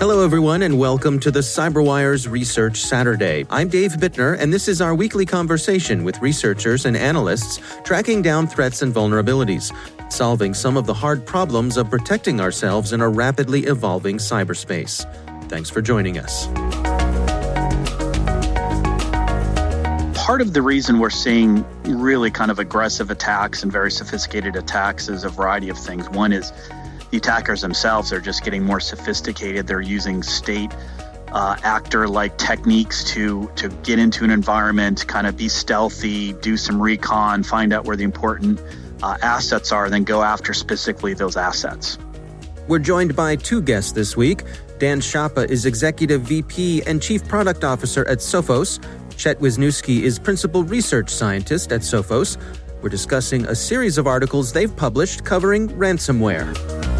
Hello, everyone, and welcome to the CyberWire's Research Saturday. I'm Dave Bittner, and this is our weekly conversation with researchers and analysts tracking down threats and vulnerabilities, solving some of the hard problems of protecting ourselves in a rapidly evolving cyberspace. Thanks for joining us. Part of the reason we're seeing really kind of aggressive attacks and very sophisticated attacks is a variety of things. One is the attackers themselves are just getting more sophisticated. They're using state uh, actor like techniques to to get into an environment, kind of be stealthy, do some recon, find out where the important uh, assets are, then go after specifically those assets. We're joined by two guests this week. Dan Schiappa is Executive VP and Chief Product Officer at Sophos. Chet Wisniewski is Principal Research Scientist at Sophos. We're discussing a series of articles they've published covering ransomware.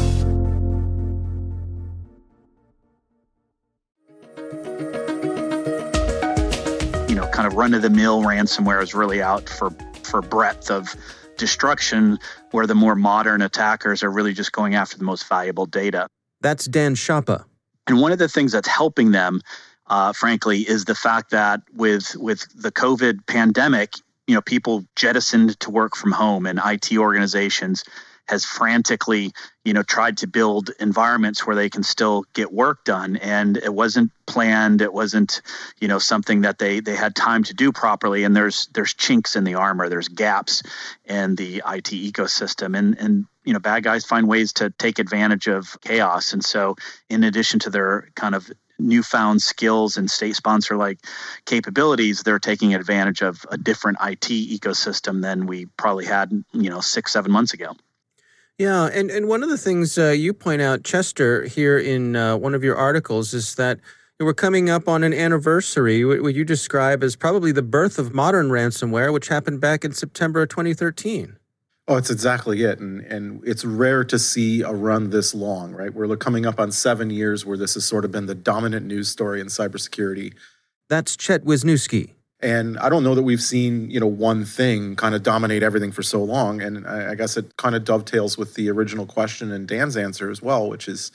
Kind of run of the mill ransomware is really out for for breadth of destruction, where the more modern attackers are really just going after the most valuable data. That's Dan Schiappa. And one of the things that's helping them, uh, frankly, is the fact that with with the COVID pandemic, you know, people jettisoned to work from home, and IT organizations has frantically, you know, tried to build environments where they can still get work done. And it wasn't planned. It wasn't, you know, something that they they had time to do properly. And there's there's chinks in the armor. There's gaps in the IT ecosystem. And and you know, bad guys find ways to take advantage of chaos. And so, in addition to their kind of newfound skills and state sponsor like capabilities, they're taking advantage of a different IT ecosystem than we probably had, you know, six, seven months ago. Yeah, and, and one of the things uh, you point out, Chester, here in uh, one of your articles is that we're coming up on an anniversary, what you describe as probably the birth of modern ransomware, which happened back in September of 2013. Oh, it's exactly it. And, and it's rare to see a run this long, right? We're coming up on seven years where this has sort of been the dominant news story in cybersecurity. That's Chet Wisniewski. And I don't know that we've seen, you know, one thing kind of dominate everything for so long. And I, I guess it kind of dovetails with the original question and Dan's answer as well, which is,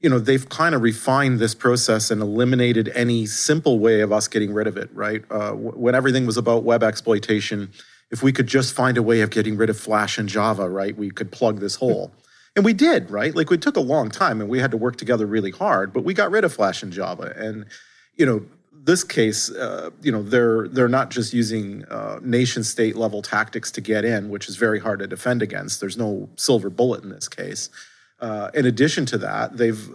you know, they've kind of refined this process and eliminated any simple way of us getting rid of it, right? Uh, when everything was about web exploitation, if we could just find a way of getting rid of Flash and Java, right, we could plug this hole. And we did, right? Like, it took a long time and we had to work together really hard, but we got rid of Flash and Java. And, you know, this case, uh, you know, they're they're not just using uh, nation state level tactics to get in, which is very hard to defend against. There's no silver bullet in this case. Uh, in addition to that, they've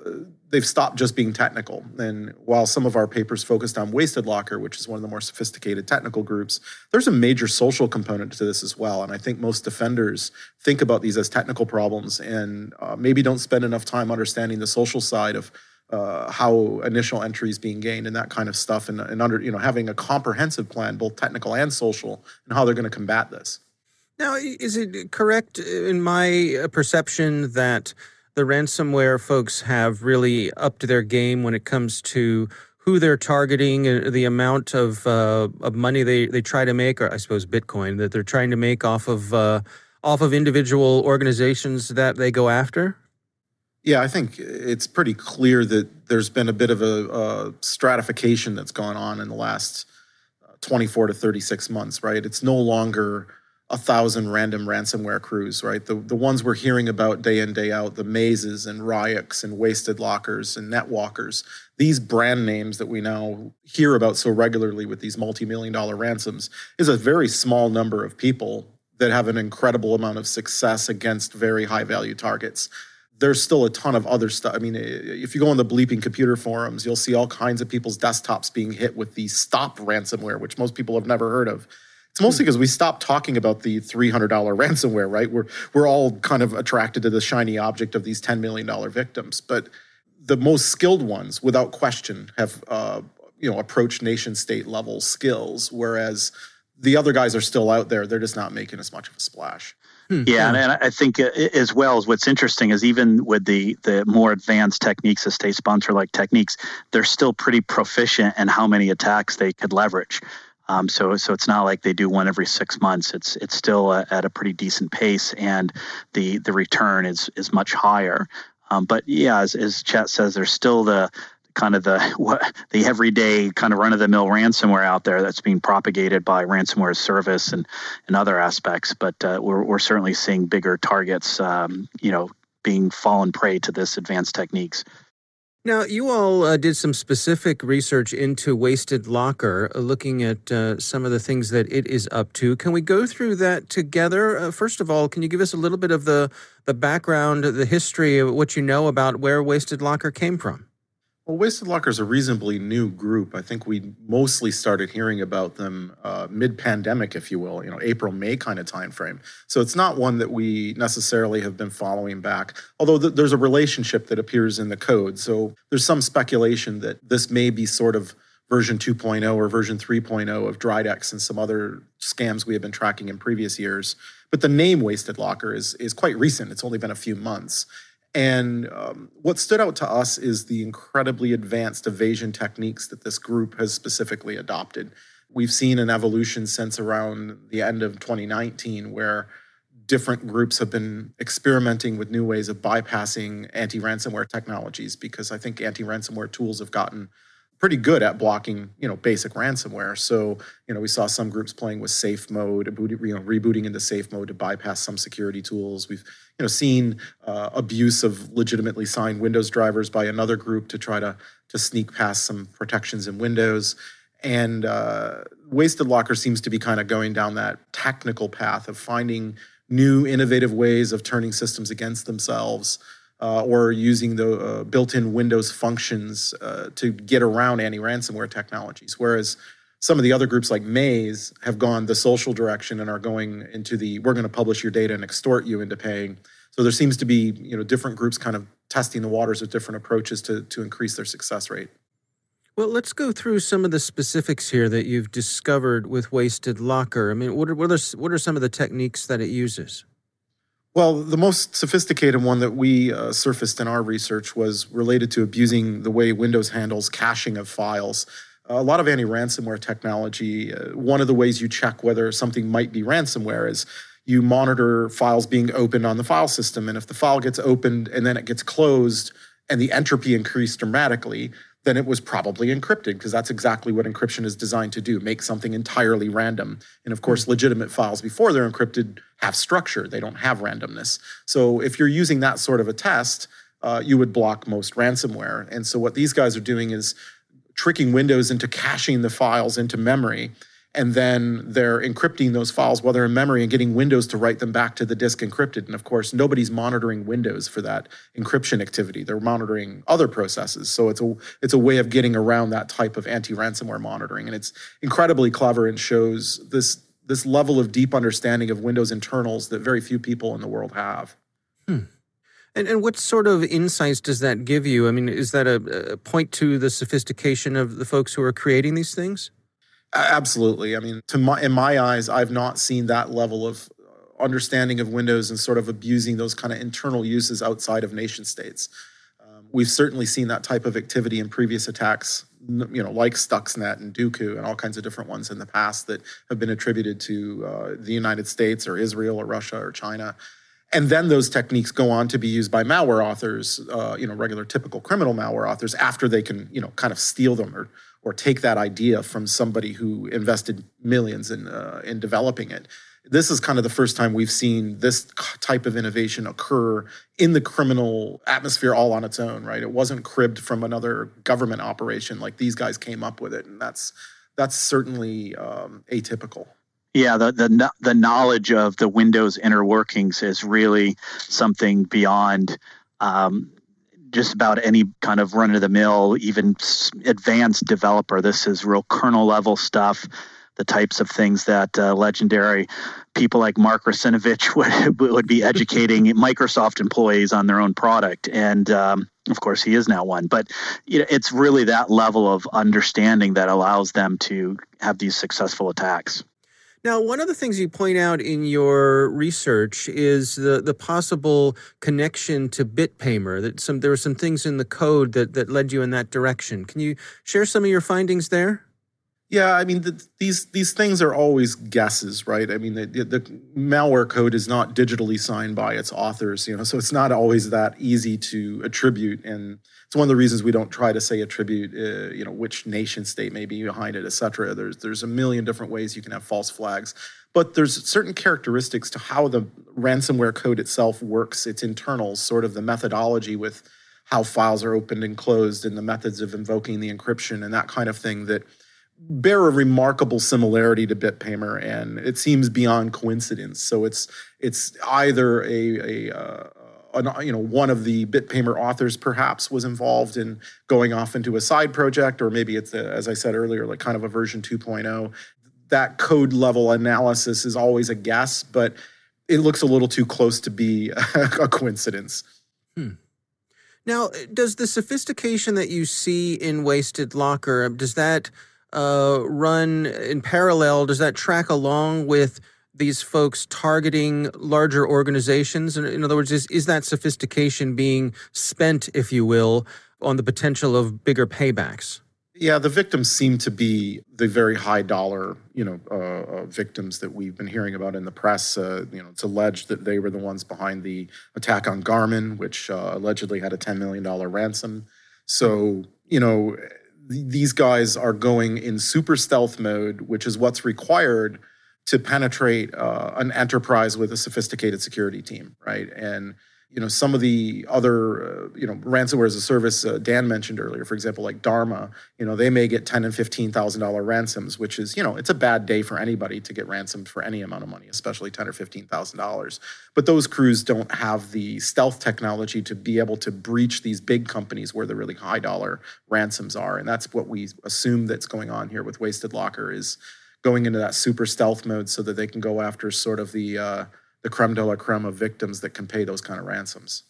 they've stopped just being technical. And while some of our papers focused on Wasted Locker, which is one of the more sophisticated technical groups, there's a major social component to this as well. And I think most defenders think about these as technical problems and uh, maybe don't spend enough time understanding the social side of uh, how initial entry is being gained and that kind of stuff, and, and under you know having a comprehensive plan, both technical and social, and how they're going to combat this. Now, is it correct in my uh, perception that the ransomware folks have really upped their game when it comes to who they're targeting, uh, the amount of uh, of money they, they try to make, or I suppose Bitcoin that they're trying to make off of uh, off of individual organizations that they go after? Yeah, I think it's pretty clear that there's been a bit of a, a stratification that's gone on in the last uh, 24 to 36 months, right? It's no longer a thousand random ransomware crews, right? The the ones we're hearing about day in day out, the mazes and Ryuks and wasted lockers and netwalkers, these brand names that we now hear about so regularly with these multi-million dollar ransoms is a very small number of people that have an incredible amount of success against very high value targets there's still a ton of other stuff. I mean, if you go on the bleeping computer forums, you'll see all kinds of people's desktops being hit with the stop ransomware, which most people have never heard of. It's mostly because hmm. we stopped talking about the $300 ransomware, right? We're, we're all kind of attracted to the shiny object of these $10 million victims. But the most skilled ones, without question, have uh, you know approached nation state level skills, whereas the other guys are still out there. They're just not making as much of a splash. Hmm. Yeah, and, and, I think uh, as well as what's interesting is even with the the more advanced techniques, the state sponsor like techniques, they're still pretty proficient in how many attacks they could leverage. Um, so so it's not like they do one every six months. It's it's still a, at a pretty decent pace, and the the return is is much higher. Um, but yeah, as, as Chet says, there's still the kind of the what the everyday kind of run of the mill ransomware out there that's being propagated by ransomware service and and other aspects. But uh, we're we're certainly seeing bigger targets, um, you know, being fallen prey to this advanced techniques. Now, you all uh, did some specific research into Wasted Locker, uh, looking at uh, some of the things that it is up to. Can we go through that together? Uh, first of all, can you give us a little bit of the, the background, the history of what you know about where Wasted Locker came from? Well, Wasted Locker is a reasonably new group. I think we mostly started hearing about them uh, mid-pandemic, if you will, you know, April May kind of timeframe. So it's not one that we necessarily have been following back. Although th- there's a relationship that appears in the code, so there's some speculation that this may be sort of version 2.0 or version 3.0 of Dridex and some other scams we have been tracking in previous years. But the name Wasted Locker is is quite recent. It's only been a few months. And um, what stood out to us is the incredibly advanced evasion techniques that this group has specifically adopted. We've seen an evolution since around the end of 2019 where different groups have been experimenting with new ways of bypassing anti ransomware technologies because I think anti ransomware tools have gotten pretty good at blocking, you know, basic ransomware. So, you know, we saw some groups playing with safe mode, you know, rebooting into safe mode to bypass some security tools. We've, you know, seen uh, abuse of legitimately signed Windows drivers by another group to try to to sneak past some protections in Windows. And uh, Wasted Locker seems to be kind of going down that technical path of finding new, innovative ways of turning systems against themselves uh, or using the uh, built-in Windows functions uh, to get around anti-ransomware technologies. Whereas some of the other groups like Maze have gone the social direction and are going into the we're going to publish your data and extort you into paying. So there seems to be you know different groups kind of testing the waters with different approaches to to increase their success rate. Well, let's go through some of the specifics here that you've discovered with Wasted Locker. I mean, what are, what are, what are some of the techniques that it uses? Well, the most sophisticated one that we uh, surfaced in our research was related to abusing the way Windows handles caching of files. a lot of anti ransomware technology, uh, one of the ways you check whether something might be ransomware is you monitor files being opened on the file system. And if the file gets opened and then it gets closed and the entropy increased dramatically, then it was probably encrypted because that's exactly what encryption is designed to do make something entirely random. And of course, legitimate files before they're encrypted have structure, they don't have randomness. So if you're using that sort of a test, uh, you would block most ransomware. And so what these guys are doing is tricking Windows into caching the files into memory and then they're encrypting those files while they're in memory and getting Windows to write them back to the disk encrypted. And of course, nobody's monitoring Windows for that encryption activity. They're monitoring other processes. So it's a it's a way of getting around that type of anti-ransomware monitoring. And it's incredibly clever and shows this this level of deep understanding of Windows internals that very few people in the world have. Hmm. And, and what sort of insights does that give you? I mean, is that a, a point to the sophistication of the folks who are creating these things? Absolutely. I mean, to my in my eyes, I've not seen that level of uh, understanding of Windows and sort of abusing those kind of internal uses outside of nation states. Um, we've certainly seen that type of activity in previous attacks, you know, like Stuxnet and Duqu and all kinds of different ones in the past that have been attributed to uh, the United States or Israel or Russia or China. And then those techniques go on to be used by malware authors, uh, you know, regular typical criminal malware authors after they can, you know, kind of steal them or or take that idea from somebody who invested millions in uh, in developing it. This is kind of the first time we've seen this type of innovation occur in the criminal atmosphere all on its own, right? It wasn't cribbed from another government operation like these guys came up with it, and that's that's certainly um, atypical. Yeah, the, the the knowledge of the Windows inner workings is really something beyond um, just about any kind of run of the mill, even advanced developer. This is real kernel level stuff, the types of things that uh, legendary people like Mark Russinovich would, would be educating Microsoft employees on their own product. And um, of course, he is now one. But you know, it's really that level of understanding that allows them to have these successful attacks. Now, one of the things you point out in your research is the, the possible connection to BitPaymer. That some there were some things in the code that, that led you in that direction. Can you share some of your findings there? Yeah, I mean the, these these things are always guesses, right? I mean the, the malware code is not digitally signed by its authors, you know, so it's not always that easy to attribute and it's one of the reasons we don't try to say attribute, uh, you know, which nation state may be behind it, et cetera. There's there's a million different ways you can have false flags, but there's certain characteristics to how the ransomware code itself works, its internals, sort of the methodology with how files are opened and closed, and the methods of invoking the encryption and that kind of thing that bear a remarkable similarity to BitPaymer, and it seems beyond coincidence. So it's it's either a, a uh, an, you know one of the BitPaymer authors perhaps was involved in going off into a side project, or maybe it's a, as I said earlier, like kind of a version 2.0. That code level analysis is always a guess, but it looks a little too close to be a coincidence. Hmm. Now, does the sophistication that you see in Wasted Locker does that uh, run in parallel? Does that track along with these folks targeting larger organizations? In, in other words, is, is that sophistication being spent, if you will, on the potential of bigger paybacks? Yeah, the victims seem to be the very high dollar, you know, uh, uh, victims that we've been hearing about in the press. Uh, you know, it's alleged that they were the ones behind the attack on Garmin, which uh, allegedly had a ten million dollar ransom. So, you know, these guys are going in super stealth mode, which is what's required to penetrate uh, an enterprise with a sophisticated security team, right? And you know some of the other uh, you know ransomware as a service uh, Dan mentioned earlier, for example, like Dharma, you know they may get ten and fifteen thousand dollar ransoms, which is you know it's a bad day for anybody to get ransomed for any amount of money, especially ten or fifteen thousand dollars. But those crews don't have the stealth technology to be able to breach these big companies where the really high dollar ransoms are, and that's what we assume that's going on here with Wasted Locker is going into that super stealth mode so that they can go after sort of the uh, the creme de la creme of victims that can pay those kind of ransoms.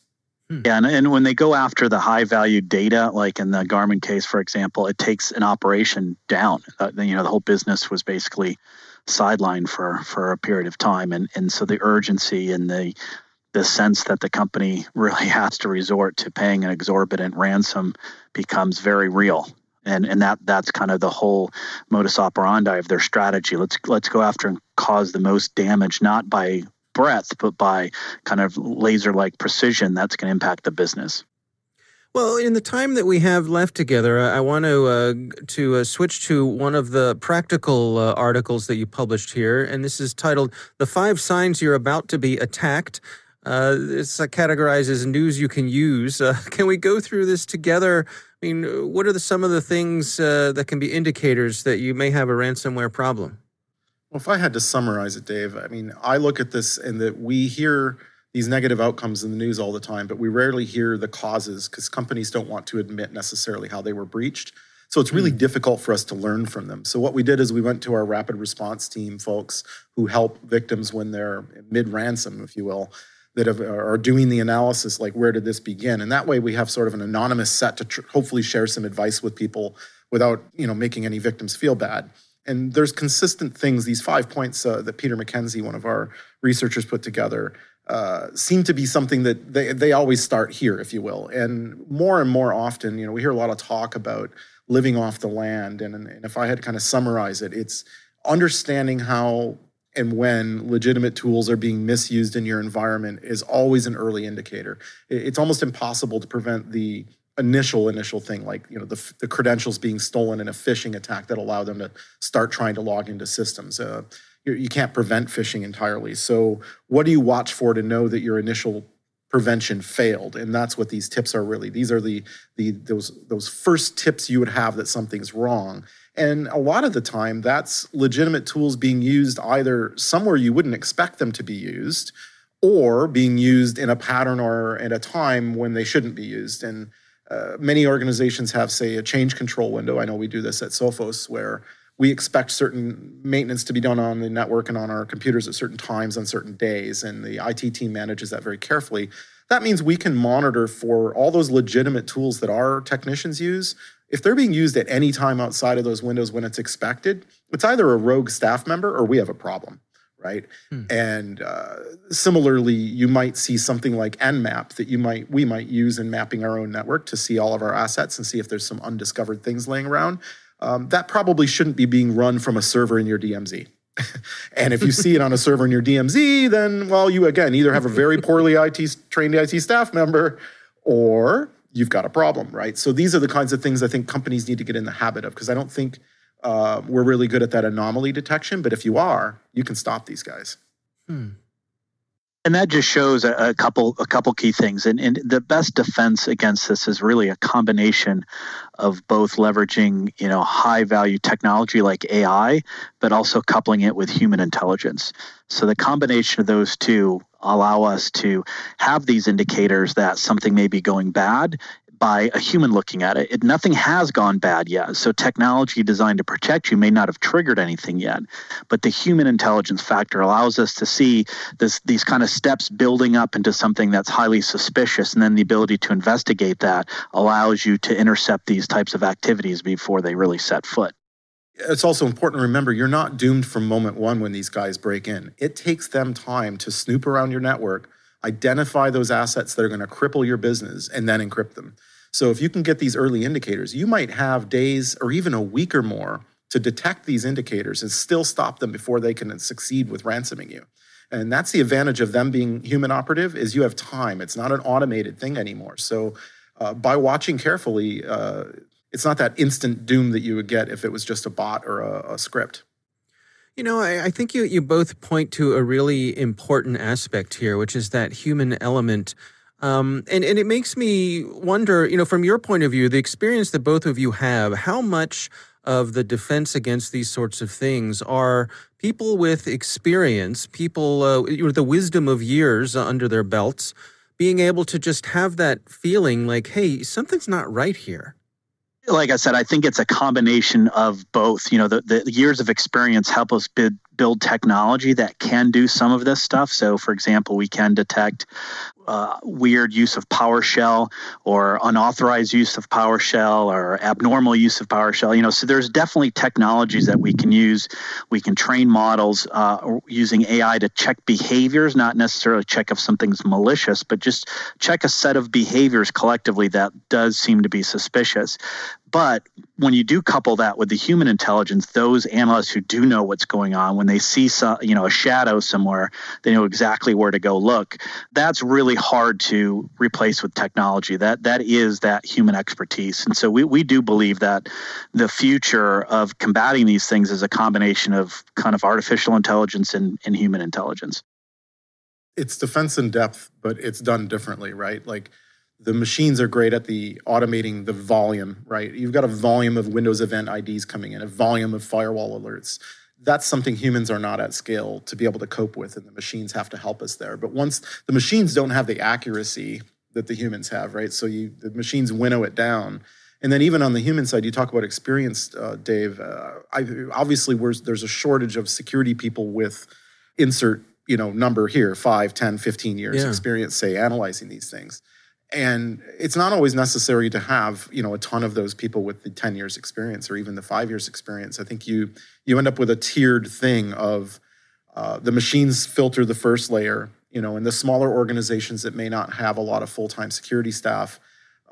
Hmm. Yeah, and, and when they go after the high value data, like in the Garmin case, for example, it takes an operation down. Uh, you know, the whole business was basically sidelined for for a period of time, and and so the urgency and the the sense that the company really has to resort to paying an exorbitant ransom becomes very real and and that that's kind of the whole modus operandi of their strategy. Let's let's go after and cause the most damage, not by breadth, but by kind of laser like precision. That's going to impact the business. Well, in the time that we have left together, I, want to uh, to uh, switch to one of the practical uh, articles that you published here, and this is titled "The Five Signs You're About to Be Attacked." Uh, it's uh, categorized as news you can use. Uh, can we go through this together? I mean, what are the, some of the things that can be indicators that you may have a ransomware problem? Well, if I had to summarize it, Dave, I mean, I look at this and that we hear these negative outcomes in the news all the time, but we rarely hear the causes because companies don't want to admit necessarily how they were breached. So it's really mm. difficult for us to learn from them. So what we did is we went to our rapid response team folks who help victims when they're mid ransom, if you will, that have, are doing the analysis like where did this begin and that way we have sort of an anonymous set to tr- hopefully share some advice with people without you know making any victims feel bad and there's consistent things these five points uh, that peter Mackenzie, one of our researchers put together uh, seem to be something that they, they always start here if you will and more and more often you know we hear a lot of talk about living off the land and, and if i had to kind of summarize it it's understanding how and when legitimate tools are being misused in your environment is always an early indicator. It's almost impossible to prevent the initial initial thing like you know the, the credentials being stolen in a phishing attack that allow them to start trying to log into systems. Uh, you, you can't prevent phishing entirely. So what do you watch for to know that your initial prevention failed? And that's what these tips are really. These are the the those those first tips you would have that something's wrong. And a lot of the time, that's legitimate tools being used either somewhere you wouldn't expect them to be used or being used in a pattern or at a time when they shouldn't be used. And uh, many organizations have, say, a change control window. I know we do this at Sophos, where we expect certain maintenance to be done on the network and on our computers at certain times on certain days. And the IT team manages that very carefully. That means we can monitor for all those legitimate tools that our technicians use if they're being used at any time outside of those windows when it's expected, it's either a rogue staff member or we have a problem, right? Hmm. And uh, similarly, you might see something like Nmap that you might we might use in mapping our own network to see all of our assets and see if there's some undiscovered things laying around. Um, that probably shouldn't be being run from a server in your DMZ. and if you see it on a server in your DMZ, then well, you again either have a very poorly IT trained IT staff member, or you've got a problem, right? So these are the kinds of things I think companies need to get in the habit of because I don't think uh, we're really good at that anomaly detection. But if you are, you can stop these guys. Hmm. And that just shows a, a, couple a couple key things. And, and the best defense against this is really a combination of both leveraging you know high value technology like AI, but also coupling it with human intelligence. So the combination of those two allow us to have these indicators that something may be going bad by a human looking at it. it. Nothing has gone bad yet. So technology designed to protect you may not have triggered anything yet. But the human intelligence factor allows us to see this these kind of steps building up into something that's highly suspicious. And then the ability to investigate that allows you to intercept these types of activities before they really set foot. It's also important to remember you're not doomed from moment one when these guys break in. It takes them time to snoop around your network, identify those assets that are going to cripple your business, and then encrypt them. So if you can get these early indicators, you might have days or even a week or more to detect these indicators and still stop them before they can succeed with ransoming you. And that's the advantage of them being human operative is you have time. It's not an automated thing anymore. So uh, by watching carefully, uh, it's not that instant doom that you would get if it was just a bot or a, a script. You know, I, I, think you, you both point to a really important aspect here, which is that human element. Um, and, and it makes me wonder, you know, from your point of view, the experience that both of you have, how much of the defense against these sorts of things are people with experience, people uh, with the wisdom of years under their belts, being able to just have that feeling like, hey, something's not right here like I said, I think it's a combination of both. You know, the, the years of experience help us build, build technology that can do some of this stuff. So, for example, we can detect uh, weird use of PowerShell or unauthorized use of PowerShell or abnormal use of PowerShell. You know, so there's definitely technologies that we can use. We can train models uh, using AI to check behaviors, not necessarily check if something's malicious, but just check a set of behaviors collectively that does seem to be suspicious. But when you do couple that with the human intelligence, those analysts who do know what's going on, when they see some, you know, a shadow somewhere, they know exactly where to go look. That's really hard to replace with technology. That that is that human expertise. And so we, we do believe that the future of combating these things is a combination of kind of artificial intelligence and, and human intelligence. it's defense in depth, but it's done differently, right? Like the machines are great at the automating the volume, right? You've got a volume of Windows event IDs coming in, a volume of firewall alerts. That's something humans are not at scale to be able to cope with, and the machines have to help us there. But once the machines don't have the accuracy that the humans have, right? So you the machines winnow it down. And then even on the human side, you talk about experience, uh, Dave. Uh, I, obviously, there's a shortage of security people with insert, you know, number here, 5, 10, 15 years yeah. experience, say, analyzing these things and it's not always necessary to have you know a ton of those people with the 10 years experience or even the five years experience. I think you you end up with a tiered thing of uh, the machines filter the first layer you know and the smaller organizations that may not have a lot of full-time security staff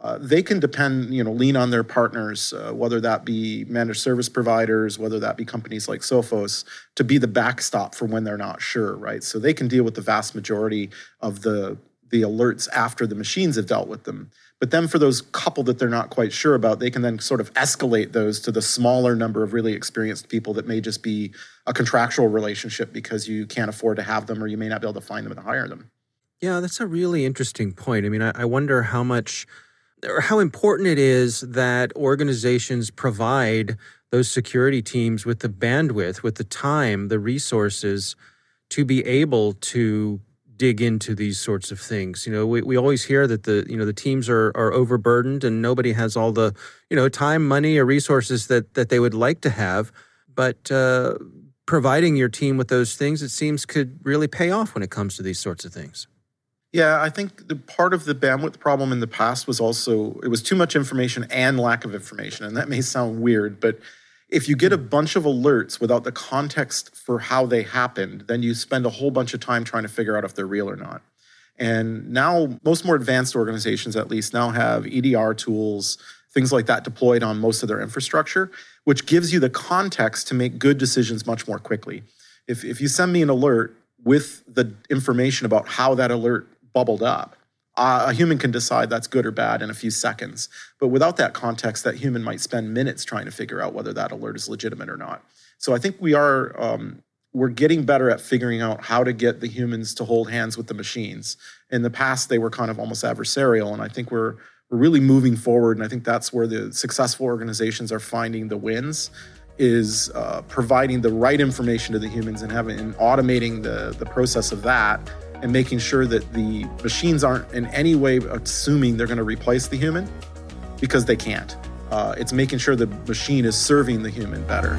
uh, they can depend you know lean on their partners uh, whether that be managed service providers whether that be companies like sophos to be the backstop for when they're not sure right? So they can deal with the vast majority of the the alerts after the machines have dealt with them. But then for those couple that they're not quite sure about, they can then sort of escalate those to the smaller number of really experienced people that may just be a contractual relationship because you can't afford to have them or you may not be able to find them and hire them. Yeah, that's a really interesting point. I mean, I, I wonder how much or how important it is that organizations provide those security teams with the bandwidth, with the time, the resources to be able to dig into these sorts of things. You know, we, we always hear that the you know the teams are are overburdened and nobody has all the you know time, money, or resources that that they would like to have. But uh, providing your team with those things, it seems, could really pay off when it comes to these sorts of things. Yeah, I think the part of the bandwidth problem in the past was also it was too much information and lack of information, and that may sound weird, but if you get a bunch of alerts without the context for how they happened, then you spend a whole bunch of time trying to figure out if they're real or not. And now, most more advanced organizations, at least, now have EDR tools, things like that deployed on most of their infrastructure, which gives you the context to make good decisions much more quickly. If, if you send me an alert with the information about how that alert bubbled up, uh, a human can decide that's good or bad in a few seconds. But without that context, that human might spend minutes trying to figure out whether that alert is legitimate or not. So I think we are um, we're getting better at figuring out how to get the humans to hold hands with the machines. In the past, they were kind of almost adversarial, and I think we're we're really moving forward. And I think that's where the successful organizations are finding the wins is uh, providing the right information to the humans and having and automating the the process of that and making sure that the machines aren't in any way assuming they're going to replace the human because they can't. Uh, it's making sure the machine is serving the human better.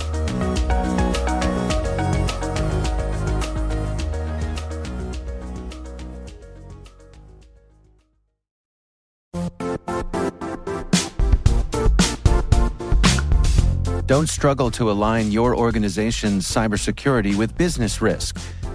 Don't struggle to align your organization's cybersecurity with business risk.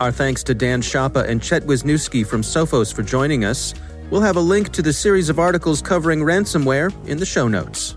Our thanks to Dan Schiappa and Chet Wisniewski from Sophos for joining us. We'll have a link to the series of articles covering ransomware in the show notes.